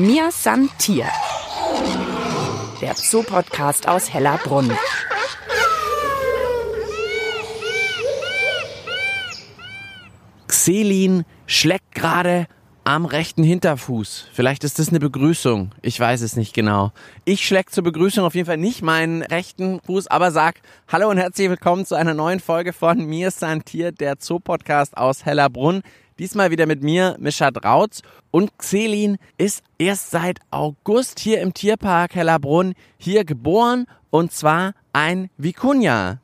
Mir San Tier. Der Zoopodcast aus Hellerbrunn. Xelin schlägt gerade am rechten Hinterfuß. Vielleicht ist das eine Begrüßung. Ich weiß es nicht genau. Ich schläg zur Begrüßung auf jeden Fall nicht meinen rechten Fuß, aber sag Hallo und herzlich willkommen zu einer neuen Folge von Mir ist ein Tier, der Zoopodcast aus Hellerbrunn. Diesmal wieder mit mir, Mischa Drautz. Und Xelin ist erst seit August hier im Tierpark Hellerbrunn hier geboren und zwar ein Vikunja.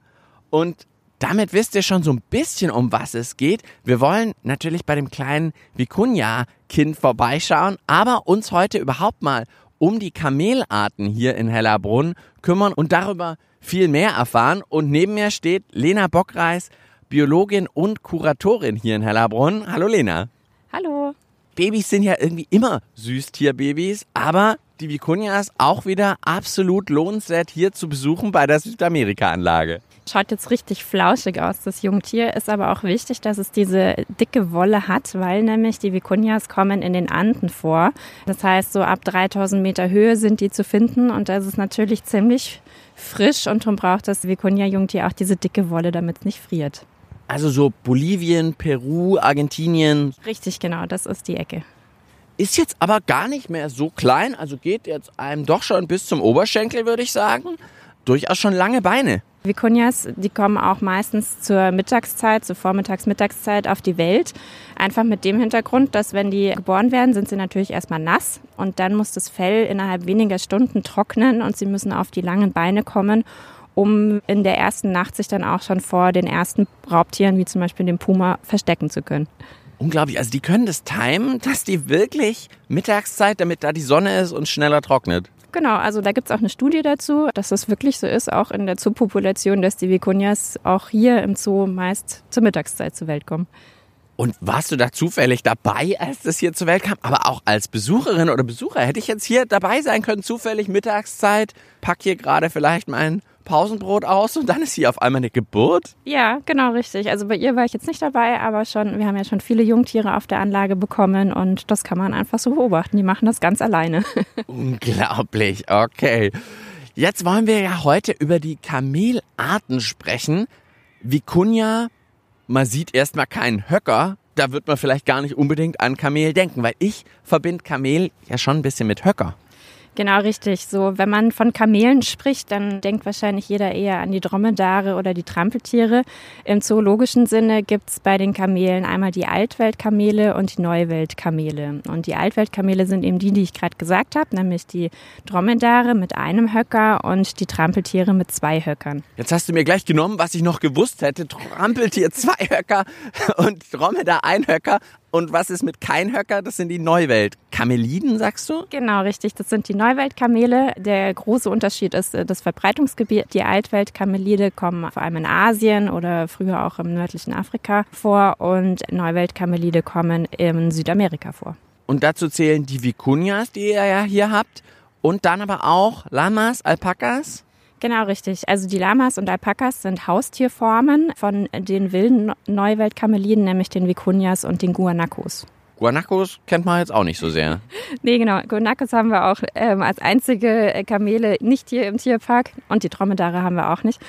Und damit wisst ihr schon so ein bisschen, um was es geht. Wir wollen natürlich bei dem kleinen Vikunja-Kind vorbeischauen, aber uns heute überhaupt mal um die Kamelarten hier in Hellerbrunn kümmern und darüber viel mehr erfahren. Und neben mir steht Lena Bockreis, Biologin und Kuratorin hier in Hellerbrunn. Hallo Lena. Hallo. Babys sind ja irgendwie immer Süßtierbabys, aber die Vikunjas auch wieder absolut lohnenswert hier zu besuchen bei der Südamerika-Anlage. Schaut jetzt richtig flauschig aus, das Jungtier. Ist aber auch wichtig, dass es diese dicke Wolle hat, weil nämlich die Vikunjas kommen in den Anden vor. Das heißt, so ab 3000 Meter Höhe sind die zu finden und das ist natürlich ziemlich frisch und darum braucht das Vikunja-Jungtier auch diese dicke Wolle, damit es nicht friert. Also so Bolivien, Peru, Argentinien. Richtig, genau, das ist die Ecke. Ist jetzt aber gar nicht mehr so klein, also geht jetzt einem doch schon bis zum Oberschenkel, würde ich sagen. Durchaus schon lange Beine. Vikunjas, die kommen auch meistens zur Mittagszeit, zur Vormittags-Mittagszeit auf die Welt. Einfach mit dem Hintergrund, dass wenn die geboren werden, sind sie natürlich erstmal nass und dann muss das Fell innerhalb weniger Stunden trocknen und sie müssen auf die langen Beine kommen, um in der ersten Nacht sich dann auch schon vor den ersten Raubtieren, wie zum Beispiel dem Puma, verstecken zu können. Unglaublich, also die können das timen, dass die wirklich Mittagszeit, damit da die Sonne ist und schneller trocknet. Genau, also da gibt es auch eine Studie dazu, dass das wirklich so ist, auch in der Zoopopulation, dass die Vikunjas auch hier im Zoo meist zur Mittagszeit zur Welt kommen. Und warst du da zufällig dabei, als das hier zur Welt kam? Aber auch als Besucherin oder Besucher hätte ich jetzt hier dabei sein können, zufällig Mittagszeit, pack hier gerade vielleicht mein Pausenbrot aus und dann ist hier auf einmal eine Geburt? Ja, genau richtig. Also bei ihr war ich jetzt nicht dabei, aber schon, wir haben ja schon viele Jungtiere auf der Anlage bekommen und das kann man einfach so beobachten. Die machen das ganz alleine. Unglaublich, okay. Jetzt wollen wir ja heute über die Kamelarten sprechen. Vikunja, man sieht erstmal keinen Höcker. Da wird man vielleicht gar nicht unbedingt an Kamel denken, weil ich verbinde Kamel ja schon ein bisschen mit Höcker. Genau, richtig. So, wenn man von Kamelen spricht, dann denkt wahrscheinlich jeder eher an die Dromedare oder die Trampeltiere. Im zoologischen Sinne gibt's bei den Kamelen einmal die Altweltkamele und die Neuweltkamele. Und die Altweltkamele sind eben die, die ich gerade gesagt habe, nämlich die Dromedare mit einem Höcker und die Trampeltiere mit zwei Höckern. Jetzt hast du mir gleich genommen, was ich noch gewusst hätte. Trampeltier zwei Höcker und Dromedar ein Höcker. Und was ist mit Keinhöcker? Das sind die Neuwelt-Kameliden, sagst du? Genau, richtig. Das sind die Neuweltkamele. Der große Unterschied ist äh, das Verbreitungsgebiet. Die Altweltkamelide kommen vor allem in Asien oder früher auch im nördlichen Afrika vor und Neuweltkamelide kommen in Südamerika vor. Und dazu zählen die Vikunjas, die ihr ja hier habt. Und dann aber auch Lamas, Alpakas? Genau, richtig. Also die Lamas und Alpakas sind Haustierformen von den wilden Neuweltkameliden, nämlich den Vikunjas und den Guanacos. Guanacos kennt man jetzt auch nicht so sehr. nee, genau. Guanacos haben wir auch ähm, als einzige Kamele nicht hier im Tierpark und die Dromedare haben wir auch nicht.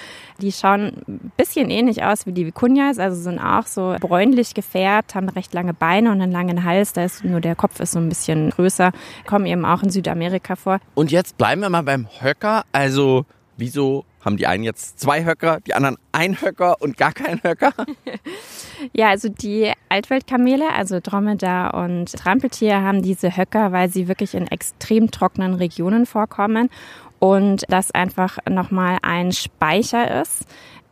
Die schauen ein bisschen ähnlich aus wie die Vikunjas, also sind auch so bräunlich gefärbt, haben recht lange Beine und einen langen Hals, da ist nur der Kopf ist so ein bisschen größer, kommen eben auch in Südamerika vor. Und jetzt bleiben wir mal beim Höcker, also wieso haben die einen jetzt zwei Höcker, die anderen ein Höcker und gar keinen Höcker? ja, also die Altweltkamele, also Dromedar und Trampeltier, haben diese Höcker, weil sie wirklich in extrem trockenen Regionen vorkommen und das einfach nochmal ein Speicher ist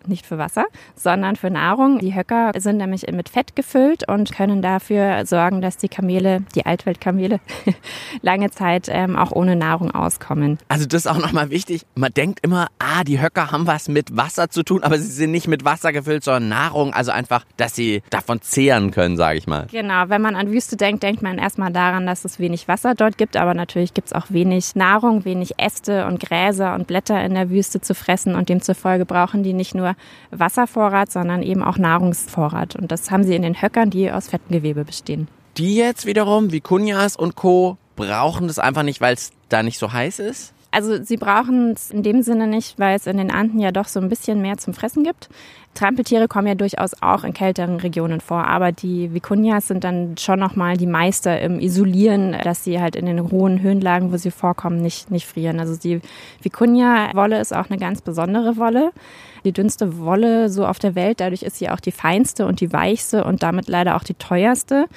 nicht für Wasser, sondern für Nahrung. Die Höcker sind nämlich mit Fett gefüllt und können dafür sorgen, dass die Kamele, die Altweltkamele, lange Zeit ähm, auch ohne Nahrung auskommen. Also das ist auch nochmal wichtig. Man denkt immer, ah, die Höcker haben was mit Wasser zu tun, aber sie sind nicht mit Wasser gefüllt, sondern Nahrung. Also einfach, dass sie davon zehren können, sage ich mal. Genau, wenn man an Wüste denkt, denkt man erstmal daran, dass es wenig Wasser dort gibt, aber natürlich gibt es auch wenig Nahrung, wenig Äste und Gräser und Blätter in der Wüste zu fressen und demzufolge brauchen die nicht nur Wasservorrat, sondern eben auch Nahrungsvorrat. Und das haben sie in den Höckern, die aus Fettgewebe bestehen. Die jetzt wiederum, wie Kunjas und Co., brauchen das einfach nicht, weil es da nicht so heiß ist? Also sie brauchen es in dem Sinne nicht, weil es in den Anden ja doch so ein bisschen mehr zum Fressen gibt. Trampeltiere kommen ja durchaus auch in kälteren Regionen vor, aber die Vicunias sind dann schon nochmal die Meister im Isolieren, dass sie halt in den hohen Höhenlagen, wo sie vorkommen, nicht, nicht frieren. Also die Vicunia-Wolle ist auch eine ganz besondere Wolle. Die dünnste Wolle so auf der Welt, dadurch ist sie auch die feinste und die weichste und damit leider auch die teuerste.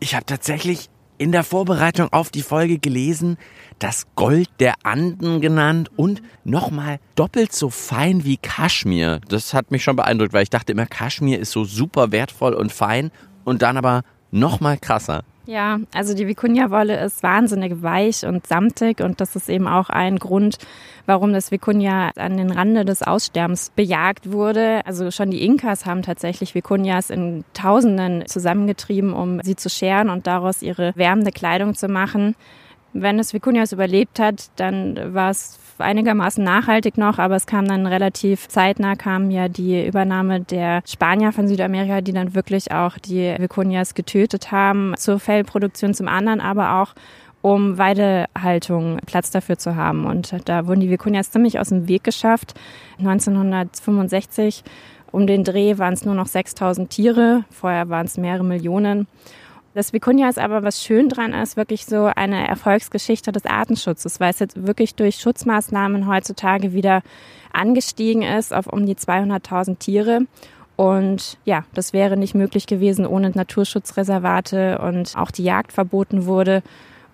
Ich habe tatsächlich in der Vorbereitung auf die Folge gelesen, das Gold der Anden genannt und nochmal doppelt so fein wie Kaschmir. Das hat mich schon beeindruckt, weil ich dachte immer, Kaschmir ist so super wertvoll und fein und dann aber nochmal krasser. Ja, also die Vicuña-Wolle ist wahnsinnig weich und samtig und das ist eben auch ein Grund, warum das Vicuña an den Rande des Aussterbens bejagt wurde. Also schon die Inkas haben tatsächlich Vicuñas in Tausenden zusammengetrieben, um sie zu scheren und daraus ihre wärmende Kleidung zu machen. Wenn es Vicuñas überlebt hat, dann war es einigermaßen nachhaltig noch, aber es kam dann relativ zeitnah kam ja die Übernahme der Spanier von Südamerika, die dann wirklich auch die Vicuñas getötet haben zur Fellproduktion, zum anderen aber auch um Weidehaltung Platz dafür zu haben. Und da wurden die Vicuñas ziemlich aus dem Weg geschafft. 1965 um den Dreh waren es nur noch 6000 Tiere, vorher waren es mehrere Millionen. Das Vicuña ist aber, was schön dran ist, wirklich so eine Erfolgsgeschichte des Artenschutzes, weil es jetzt wirklich durch Schutzmaßnahmen heutzutage wieder angestiegen ist auf um die 200.000 Tiere. Und ja, das wäre nicht möglich gewesen ohne Naturschutzreservate und auch die Jagd verboten wurde.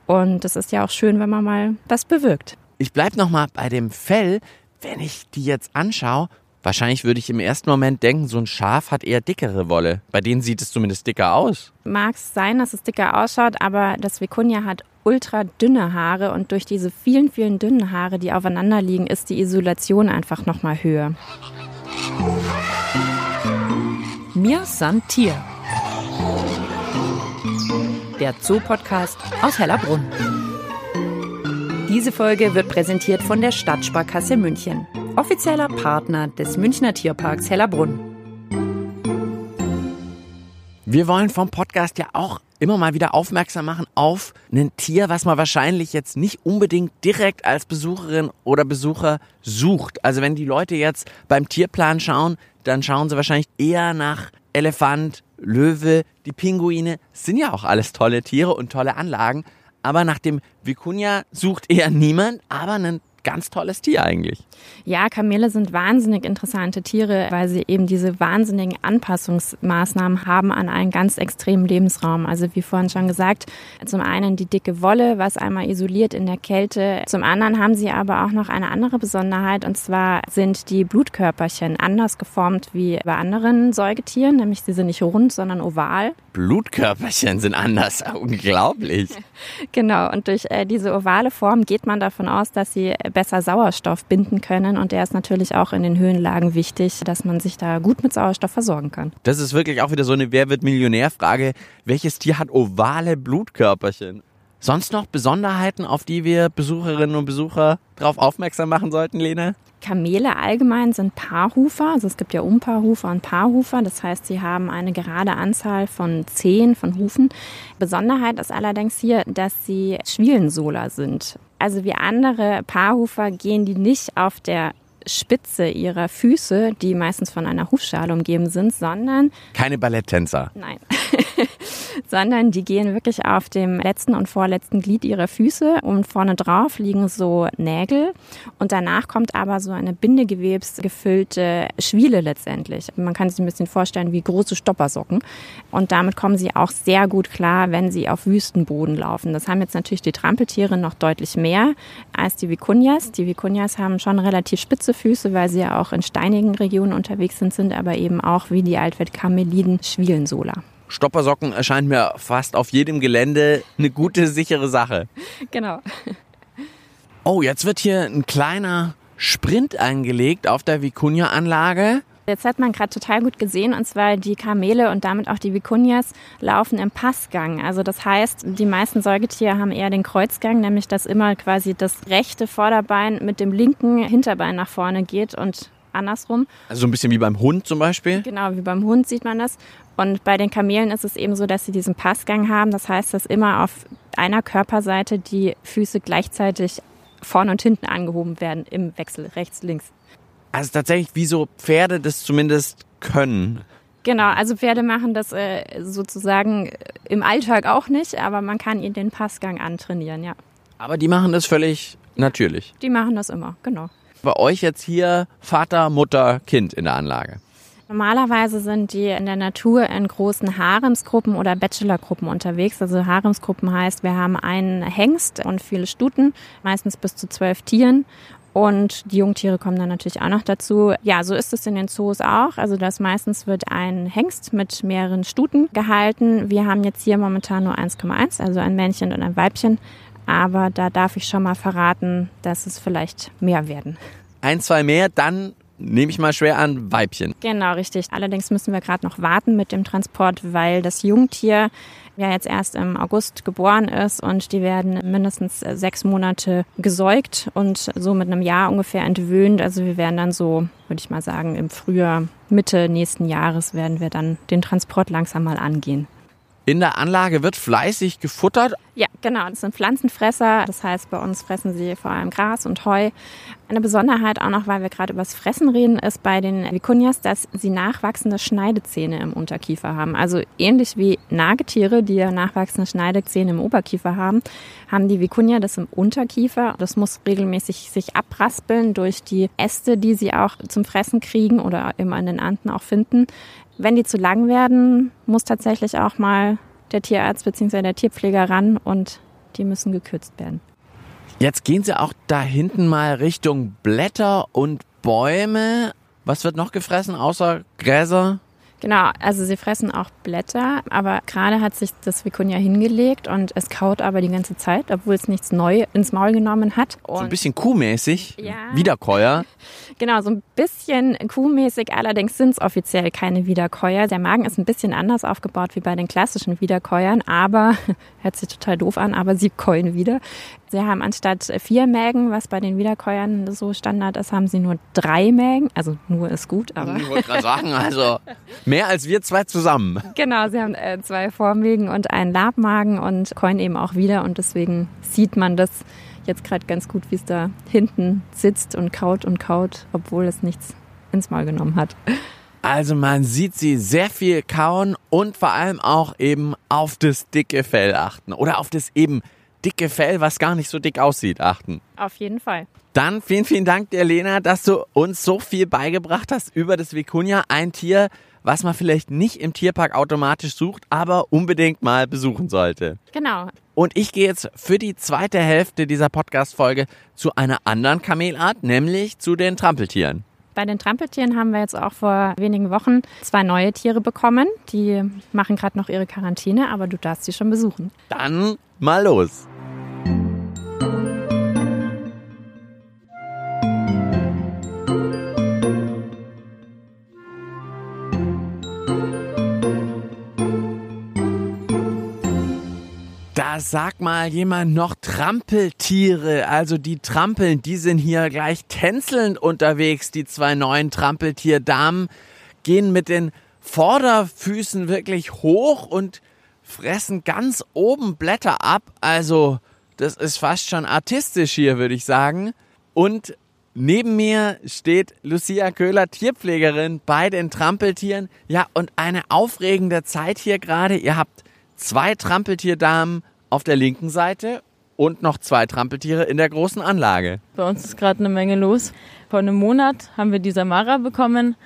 Und das ist ja auch schön, wenn man mal was bewirkt. Ich bleib noch mal bei dem Fell. Wenn ich die jetzt anschaue, Wahrscheinlich würde ich im ersten Moment denken, so ein Schaf hat eher dickere Wolle. Bei denen sieht es zumindest dicker aus. Mag es sein, dass es dicker ausschaut, aber das Vicuña hat ultra dünne Haare und durch diese vielen, vielen dünnen Haare, die aufeinander liegen, ist die Isolation einfach noch mal höher. Mir san Tier. Der Zoo-Podcast aus Hellerbrunn. Diese Folge wird präsentiert von der Stadtsparkasse München offizieller Partner des Münchner Tierparks Hellerbrunn. Wir wollen vom Podcast ja auch immer mal wieder aufmerksam machen auf ein Tier, was man wahrscheinlich jetzt nicht unbedingt direkt als Besucherin oder Besucher sucht. Also wenn die Leute jetzt beim Tierplan schauen, dann schauen sie wahrscheinlich eher nach Elefant, Löwe, die Pinguine. Sind ja auch alles tolle Tiere und tolle Anlagen. Aber nach dem Vicuña sucht eher niemand, aber einen ganz tolles Tier eigentlich. Ja, Kamele sind wahnsinnig interessante Tiere, weil sie eben diese wahnsinnigen Anpassungsmaßnahmen haben an einen ganz extremen Lebensraum. Also wie vorhin schon gesagt, zum einen die dicke Wolle, was einmal isoliert in der Kälte. Zum anderen haben sie aber auch noch eine andere Besonderheit und zwar sind die Blutkörperchen anders geformt wie bei anderen Säugetieren, nämlich sie sind nicht rund, sondern oval. Blutkörperchen sind anders, unglaublich. genau, und durch äh, diese ovale Form geht man davon aus, dass sie besser Sauerstoff binden können. Und der ist natürlich auch in den Höhenlagen wichtig, dass man sich da gut mit Sauerstoff versorgen kann. Das ist wirklich auch wieder so eine Wer wird Millionär-Frage. Welches Tier hat ovale Blutkörperchen? Sonst noch Besonderheiten, auf die wir Besucherinnen und Besucher darauf aufmerksam machen sollten, Lene? Kamele allgemein sind Paarhufer. Also es gibt ja Unpaarhufer und Paarhufer. Das heißt, sie haben eine gerade Anzahl von zehn von Hufen. Besonderheit ist allerdings hier, dass sie Schwielensohler sind. Also wie andere Paarhufer gehen die nicht auf der Spitze ihrer Füße, die meistens von einer Hufschale umgeben sind, sondern keine Balletttänzer. Nein. sondern die gehen wirklich auf dem letzten und vorletzten Glied ihrer Füße und vorne drauf liegen so Nägel und danach kommt aber so eine bindegewebsgefüllte Schwiele letztendlich. Man kann sich ein bisschen vorstellen wie große Stoppersocken und damit kommen sie auch sehr gut klar, wenn sie auf Wüstenboden laufen. Das haben jetzt natürlich die Trampeltiere noch deutlich mehr als die Vicuñas. Die Vicuñas haben schon relativ spitze Füße, weil sie ja auch in steinigen Regionen unterwegs sind, sind aber eben auch wie die Altwelt-Kameliden Schwielensola. Stoppersocken erscheint mir fast auf jedem Gelände eine gute, sichere Sache. Genau. Oh, jetzt wird hier ein kleiner Sprint eingelegt auf der Vicuña-Anlage. Jetzt hat man gerade total gut gesehen, und zwar die Kamele und damit auch die Vicuñas laufen im Passgang. Also das heißt, die meisten Säugetiere haben eher den Kreuzgang, nämlich dass immer quasi das rechte Vorderbein mit dem linken Hinterbein nach vorne geht und andersrum. Also so ein bisschen wie beim Hund zum Beispiel? Genau, wie beim Hund sieht man das. Und bei den Kamelen ist es eben so, dass sie diesen Passgang haben. Das heißt, dass immer auf einer Körperseite die Füße gleichzeitig vorne und hinten angehoben werden im Wechsel, rechts, links. Also tatsächlich, wie so Pferde das zumindest können. Genau, also Pferde machen das äh, sozusagen im Alltag auch nicht, aber man kann ihnen den Passgang antrainieren, ja. Aber die machen das völlig natürlich. Die machen das immer, genau. Bei euch jetzt hier Vater, Mutter, Kind in der Anlage. Normalerweise sind die in der Natur in großen Haremsgruppen oder Bachelorgruppen unterwegs. Also Haremsgruppen heißt, wir haben einen Hengst und viele Stuten, meistens bis zu zwölf Tieren. Und die Jungtiere kommen dann natürlich auch noch dazu. Ja, so ist es in den Zoos auch. Also das meistens wird ein Hengst mit mehreren Stuten gehalten. Wir haben jetzt hier momentan nur 1,1, also ein Männchen und ein Weibchen. Aber da darf ich schon mal verraten, dass es vielleicht mehr werden. Ein, zwei mehr, dann nehme ich mal schwer an, Weibchen. Genau, richtig. Allerdings müssen wir gerade noch warten mit dem Transport, weil das Jungtier ja jetzt erst im August geboren ist und die werden mindestens sechs Monate gesäugt und so mit einem Jahr ungefähr entwöhnt. Also wir werden dann so, würde ich mal sagen, im Frühjahr, Mitte nächsten Jahres werden wir dann den Transport langsam mal angehen. In der Anlage wird fleißig gefuttert. Ja, genau. Das sind Pflanzenfresser. Das heißt, bei uns fressen sie vor allem Gras und Heu. Eine Besonderheit auch noch, weil wir gerade über das Fressen reden, ist bei den Vicunias, dass sie nachwachsende Schneidezähne im Unterkiefer haben. Also ähnlich wie Nagetiere, die ja nachwachsende Schneidezähne im Oberkiefer haben, haben die Vicunia das im Unterkiefer. Das muss regelmäßig sich abraspeln durch die Äste, die sie auch zum Fressen kriegen oder immer in den Anden auch finden. Wenn die zu lang werden, muss tatsächlich auch mal der Tierarzt bzw. der Tierpfleger ran und die müssen gekürzt werden. Jetzt gehen Sie auch da hinten mal Richtung Blätter und Bäume. Was wird noch gefressen außer Gräser? Genau, also sie fressen auch Blätter, aber gerade hat sich das Vicunia hingelegt und es kaut aber die ganze Zeit, obwohl es nichts neu ins Maul genommen hat. Und so ein bisschen kuhmäßig, ja. Wiederkäuer. Genau, so ein bisschen kuhmäßig, allerdings sind es offiziell keine Wiederkäuer. Der Magen ist ein bisschen anders aufgebaut wie bei den klassischen Wiederkäuern, aber, hört sich total doof an, aber sie käuen wieder. Sie haben anstatt vier Mägen, was bei den Wiederkäuern so Standard ist, haben sie nur drei Mägen. Also nur ist gut, aber. Ich wollte gerade sagen, also mehr als wir zwei zusammen. Genau, sie haben äh, zwei Vormägen und einen Labmagen und käuen eben auch wieder und deswegen sieht man das jetzt gerade ganz gut, wie es da hinten sitzt und kaut und kaut, obwohl es nichts ins Maul genommen hat. Also man sieht sie sehr viel kauen und vor allem auch eben auf das dicke Fell achten oder auf das eben dicke Fell, was gar nicht so dick aussieht, achten. Auf jeden Fall. Dann vielen, vielen Dank dir, Lena, dass du uns so viel beigebracht hast über das Vicuña, ein Tier, was man vielleicht nicht im Tierpark automatisch sucht, aber unbedingt mal besuchen sollte. Genau. Und ich gehe jetzt für die zweite Hälfte dieser Podcast-Folge zu einer anderen Kamelart, nämlich zu den Trampeltieren. Bei den Trampeltieren haben wir jetzt auch vor wenigen Wochen zwei neue Tiere bekommen. Die machen gerade noch ihre Quarantäne, aber du darfst sie schon besuchen. Dann mal los. Da sagt mal jemand noch Trampeltiere. Also die Trampeln, die sind hier gleich tänzelnd unterwegs. Die zwei neuen Trampeltierdamen gehen mit den Vorderfüßen wirklich hoch und fressen ganz oben Blätter ab. Also, das ist fast schon artistisch hier, würde ich sagen. Und neben mir steht Lucia Köhler, Tierpflegerin bei den Trampeltieren. Ja, und eine aufregende Zeit hier gerade. Ihr habt zwei Trampeltierdamen auf der linken Seite und noch zwei Trampeltiere in der großen Anlage. Bei uns ist gerade eine Menge los. Vor einem Monat haben wir die Samara bekommen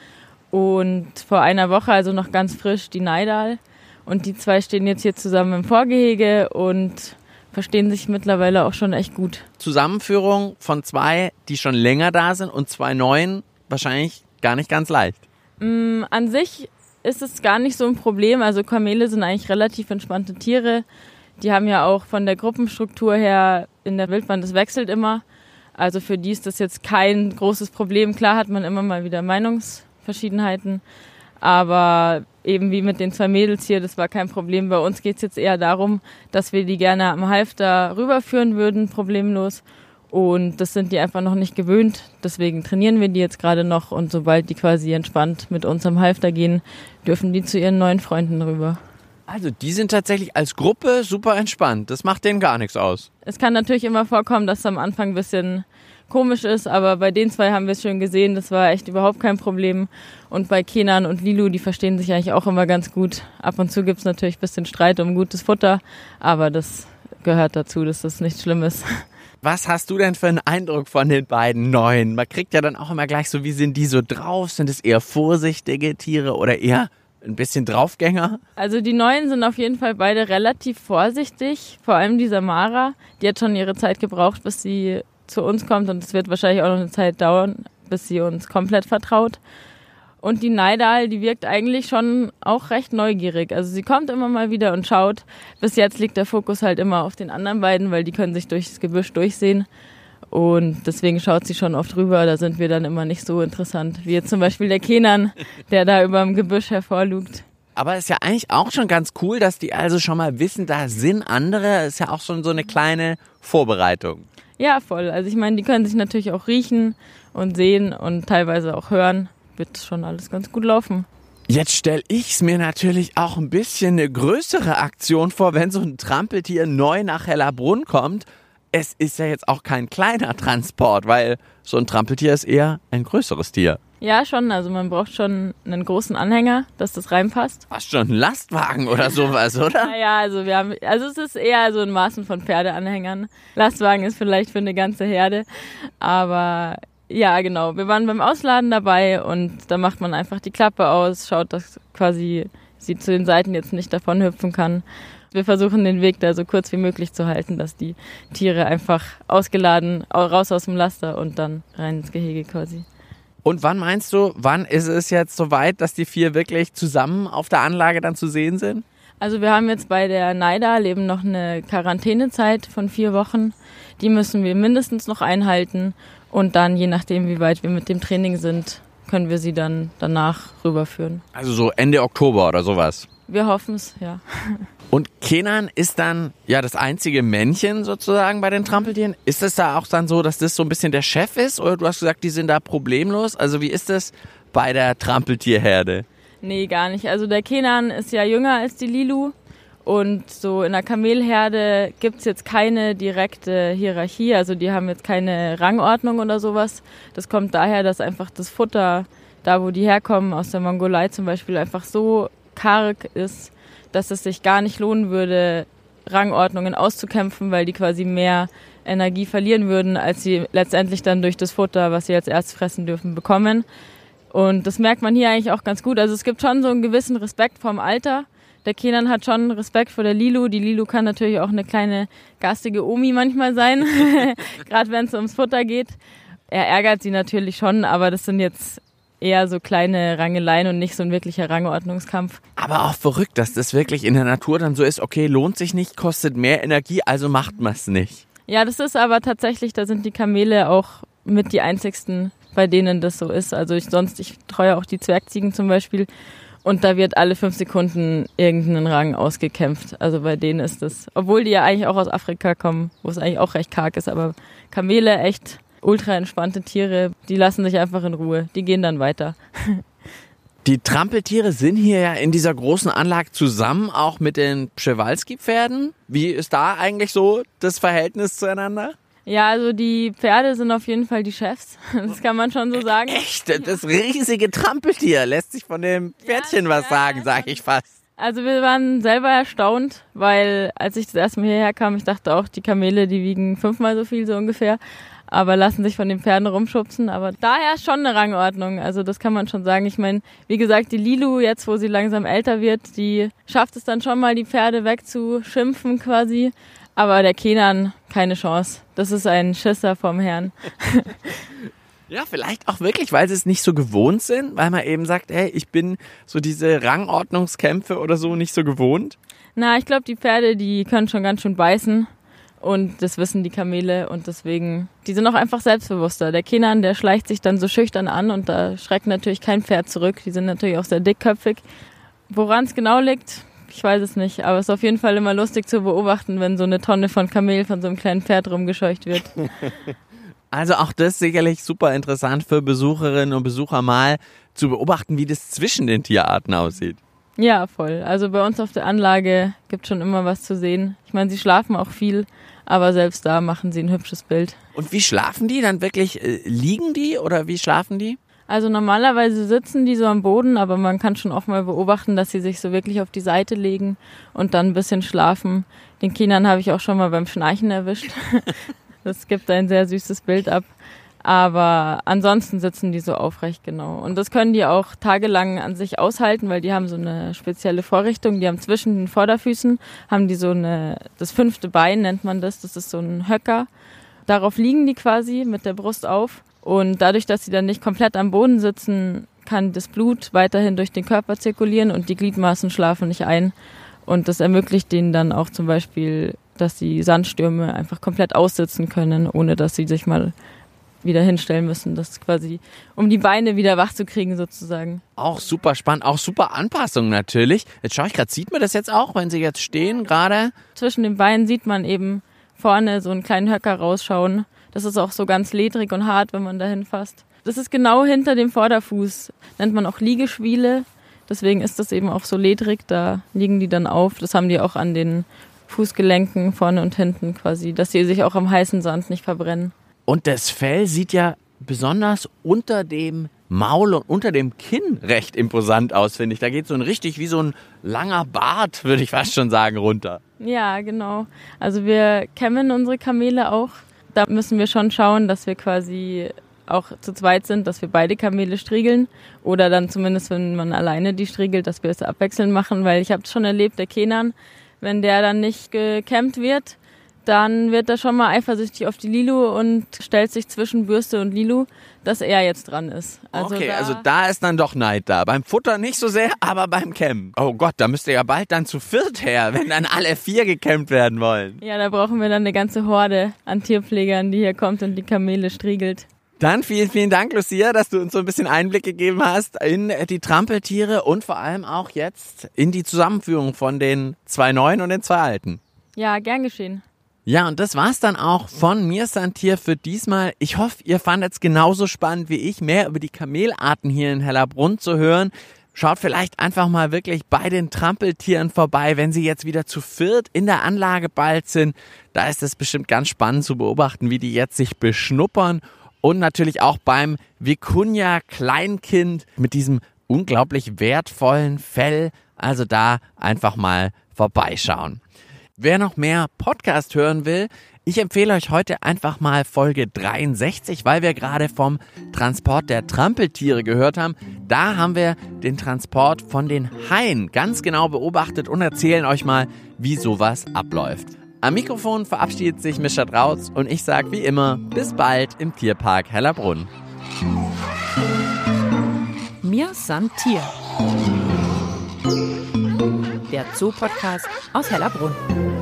und vor einer Woche, also noch ganz frisch, die Neidal. Und die zwei stehen jetzt hier zusammen im Vorgehege und verstehen sich mittlerweile auch schon echt gut. Zusammenführung von zwei, die schon länger da sind und zwei neuen, wahrscheinlich gar nicht ganz leicht. Mm, an sich ist es gar nicht so ein Problem. Also Kamele sind eigentlich relativ entspannte Tiere. Die haben ja auch von der Gruppenstruktur her in der Wildbahn, das wechselt immer. Also für die ist das jetzt kein großes Problem. Klar hat man immer mal wieder Meinungsverschiedenheiten. Aber eben wie mit den zwei Mädels hier, das war kein Problem. Bei uns geht es jetzt eher darum, dass wir die gerne am Halfter rüberführen würden, problemlos. Und das sind die einfach noch nicht gewöhnt. Deswegen trainieren wir die jetzt gerade noch. Und sobald die quasi entspannt mit uns am Halfter gehen, dürfen die zu ihren neuen Freunden rüber. Also die sind tatsächlich als Gruppe super entspannt. Das macht denen gar nichts aus. Es kann natürlich immer vorkommen, dass es am Anfang ein bisschen komisch ist, aber bei den zwei haben wir es schon gesehen, das war echt überhaupt kein Problem. Und bei Kenan und Lilu, die verstehen sich eigentlich auch immer ganz gut. Ab und zu gibt es natürlich ein bisschen Streit um gutes Futter, aber das gehört dazu, dass das nichts Schlimmes. Was hast du denn für einen Eindruck von den beiden Neuen? Man kriegt ja dann auch immer gleich so, wie sind die so drauf? Sind es eher vorsichtige Tiere oder eher ein bisschen Draufgänger? Also die Neuen sind auf jeden Fall beide relativ vorsichtig. Vor allem die Samara, die hat schon ihre Zeit gebraucht, bis sie zu uns kommt und es wird wahrscheinlich auch noch eine Zeit dauern, bis sie uns komplett vertraut. Und die Neidal, die wirkt eigentlich schon auch recht neugierig. Also sie kommt immer mal wieder und schaut. Bis jetzt liegt der Fokus halt immer auf den anderen beiden, weil die können sich durchs Gebüsch durchsehen. Und deswegen schaut sie schon oft rüber. Da sind wir dann immer nicht so interessant. Wie jetzt zum Beispiel der Kenan, der da über dem Gebüsch hervorlugt. Aber ist ja eigentlich auch schon ganz cool, dass die also schon mal wissen, da sind andere. Ist ja auch schon so eine kleine Vorbereitung. Ja, voll. Also ich meine, die können sich natürlich auch riechen und sehen und teilweise auch hören. Wird schon alles ganz gut laufen. Jetzt stelle ich es mir natürlich auch ein bisschen eine größere Aktion vor, wenn so ein Trampeltier neu nach Hellerbrunn kommt. Es ist ja jetzt auch kein kleiner Transport, weil so ein Trampeltier ist eher ein größeres Tier. Ja, schon. Also man braucht schon einen großen Anhänger, dass das reinpasst. Fast schon ein Lastwagen oder sowas, oder? Naja, also wir haben, also es ist eher so ein Maßen von Pferdeanhängern. Lastwagen ist vielleicht für eine ganze Herde, aber ja, genau. Wir waren beim Ausladen dabei und da macht man einfach die Klappe aus, schaut, dass quasi sie zu den Seiten jetzt nicht davon hüpfen kann. Wir versuchen den Weg da so kurz wie möglich zu halten, dass die Tiere einfach ausgeladen raus aus dem Laster und dann rein ins Gehege quasi. Und wann meinst du, wann ist es jetzt soweit, dass die vier wirklich zusammen auf der Anlage dann zu sehen sind? Also wir haben jetzt bei der Naida leben noch eine Quarantänezeit von vier Wochen. Die müssen wir mindestens noch einhalten und dann, je nachdem, wie weit wir mit dem Training sind, können wir sie dann danach rüberführen. Also so Ende Oktober oder sowas? Wir hoffen es, ja. Und Kenan ist dann ja das einzige Männchen sozusagen bei den Trampeltieren. Ist es da auch dann so, dass das so ein bisschen der Chef ist? Oder du hast gesagt, die sind da problemlos? Also wie ist das bei der Trampeltierherde? Nee, gar nicht. Also der Kenan ist ja jünger als die Lilu. Und so in der Kamelherde gibt's jetzt keine direkte Hierarchie. Also die haben jetzt keine Rangordnung oder sowas. Das kommt daher, dass einfach das Futter, da wo die herkommen, aus der Mongolei zum Beispiel, einfach so karg ist, dass es sich gar nicht lohnen würde, Rangordnungen auszukämpfen, weil die quasi mehr Energie verlieren würden, als sie letztendlich dann durch das Futter, was sie als erstes fressen dürfen, bekommen. Und das merkt man hier eigentlich auch ganz gut. Also es gibt schon so einen gewissen Respekt vorm Alter. Der Kenan hat schon Respekt vor der Lilu. Die Lilu kann natürlich auch eine kleine garstige Omi manchmal sein, gerade wenn es ums Futter geht. Er ärgert sie natürlich schon, aber das sind jetzt eher so kleine Rangeleien und nicht so ein wirklicher Rangordnungskampf. Aber auch verrückt, dass das wirklich in der Natur dann so ist, okay, lohnt sich nicht, kostet mehr Energie, also macht man es nicht. Ja, das ist aber tatsächlich, da sind die Kamele auch mit die einzigsten, bei denen das so ist. Also ich sonst, ich treue auch die Zwergziegen zum Beispiel. Und da wird alle fünf Sekunden irgendeinen Rang ausgekämpft. Also bei denen ist das, obwohl die ja eigentlich auch aus Afrika kommen, wo es eigentlich auch recht karg ist, aber Kamele echt ultra entspannte Tiere, die lassen sich einfach in Ruhe. Die gehen dann weiter. Die Trampeltiere sind hier ja in dieser großen Anlage zusammen, auch mit den Przewalski-Pferden. Wie ist da eigentlich so das Verhältnis zueinander? Ja, also die Pferde sind auf jeden Fall die Chefs. Das kann man schon so sagen. Echt? Das riesige Trampeltier lässt sich von dem Pferdchen ja, was ja, sagen, sag ich fast. Also wir waren selber erstaunt, weil als ich das erste Mal hierher kam, ich dachte auch, die Kamele, die wiegen fünfmal so viel so ungefähr aber lassen sich von den Pferden rumschubsen. Aber daher schon eine Rangordnung. Also das kann man schon sagen. Ich meine, wie gesagt, die Lilu, jetzt wo sie langsam älter wird, die schafft es dann schon mal, die Pferde wegzuschimpfen quasi. Aber der Kenan, keine Chance. Das ist ein Schisser vom Herrn. Ja, vielleicht auch wirklich, weil sie es nicht so gewohnt sind, weil man eben sagt, hey, ich bin so diese Rangordnungskämpfe oder so nicht so gewohnt. Na, ich glaube, die Pferde, die können schon ganz schön beißen. Und das wissen die Kamele und deswegen, die sind auch einfach selbstbewusster. Der Kenan, der schleicht sich dann so schüchtern an und da schreckt natürlich kein Pferd zurück. Die sind natürlich auch sehr dickköpfig. Woran es genau liegt, ich weiß es nicht, aber es ist auf jeden Fall immer lustig zu beobachten, wenn so eine Tonne von Kamel von so einem kleinen Pferd rumgescheucht wird. Also auch das sicherlich super interessant für Besucherinnen und Besucher mal zu beobachten, wie das zwischen den Tierarten aussieht. Ja, voll. Also bei uns auf der Anlage gibt schon immer was zu sehen. Ich meine, sie schlafen auch viel, aber selbst da machen sie ein hübsches Bild. Und wie schlafen die dann wirklich? Äh, liegen die oder wie schlafen die? Also normalerweise sitzen die so am Boden, aber man kann schon auch mal beobachten, dass sie sich so wirklich auf die Seite legen und dann ein bisschen schlafen. Den Kindern habe ich auch schon mal beim Schnarchen erwischt. Das gibt ein sehr süßes Bild ab. Aber ansonsten sitzen die so aufrecht, genau. Und das können die auch tagelang an sich aushalten, weil die haben so eine spezielle Vorrichtung. Die haben zwischen den Vorderfüßen, haben die so eine, das fünfte Bein nennt man das, das ist so ein Höcker. Darauf liegen die quasi mit der Brust auf. Und dadurch, dass sie dann nicht komplett am Boden sitzen, kann das Blut weiterhin durch den Körper zirkulieren und die Gliedmaßen schlafen nicht ein. Und das ermöglicht denen dann auch zum Beispiel, dass sie Sandstürme einfach komplett aussitzen können, ohne dass sie sich mal wieder hinstellen müssen. Das quasi, um die Beine wieder wach zu kriegen sozusagen. Auch super spannend, auch super Anpassung natürlich. Jetzt schaue ich gerade, sieht man das jetzt auch, wenn sie jetzt stehen gerade? Zwischen den Beinen sieht man eben vorne so einen kleinen Höcker rausschauen. Das ist auch so ganz ledrig und hart, wenn man da hinfasst. Das ist genau hinter dem Vorderfuß. Nennt man auch Liegeschwiele. Deswegen ist das eben auch so ledrig. Da liegen die dann auf. Das haben die auch an den Fußgelenken vorne und hinten quasi, dass sie sich auch am heißen Sand nicht verbrennen. Und das Fell sieht ja besonders unter dem Maul und unter dem Kinn recht imposant aus, finde ich. Da geht so ein richtig wie so ein langer Bart, würde ich fast schon sagen, runter. Ja, genau. Also wir kämmen unsere Kamele auch. Da müssen wir schon schauen, dass wir quasi auch zu zweit sind, dass wir beide Kamele striegeln oder dann zumindest, wenn man alleine die striegelt, dass wir es abwechselnd machen, weil ich habe schon erlebt, der Kenan, wenn der dann nicht gekämmt wird, dann wird er schon mal eifersüchtig auf die Lilu und stellt sich zwischen Bürste und Lilu, dass er jetzt dran ist. Also okay, da also da ist dann doch Neid da. Beim Futter nicht so sehr, aber beim Kämmen. Oh Gott, da müsste ja bald dann zu viert her, wenn dann alle vier gekämmt werden wollen. Ja, da brauchen wir dann eine ganze Horde an Tierpflegern, die hier kommt und die Kamele striegelt. Dann vielen, vielen Dank, Lucia, dass du uns so ein bisschen Einblick gegeben hast in die Trampeltiere und vor allem auch jetzt in die Zusammenführung von den zwei neuen und den zwei alten. Ja, gern geschehen. Ja, und das war's dann auch von mir, Santier, für diesmal. Ich hoffe, ihr fandet es genauso spannend wie ich, mehr über die Kamelarten hier in Hellerbrunn zu hören. Schaut vielleicht einfach mal wirklich bei den Trampeltieren vorbei, wenn sie jetzt wieder zu viert in der Anlage bald sind. Da ist es bestimmt ganz spannend zu beobachten, wie die jetzt sich beschnuppern. Und natürlich auch beim Vicuña Kleinkind mit diesem unglaublich wertvollen Fell. Also da einfach mal vorbeischauen. Wer noch mehr Podcast hören will, ich empfehle euch heute einfach mal Folge 63, weil wir gerade vom Transport der Trampeltiere gehört haben. Da haben wir den Transport von den Haien ganz genau beobachtet und erzählen euch mal, wie sowas abläuft. Am Mikrofon verabschiedet sich Mischa Drautz und ich sage wie immer, bis bald im Tierpark Hellerbrunn. Mir san Tier. Der Zoopodcast aus Hellerbrunn.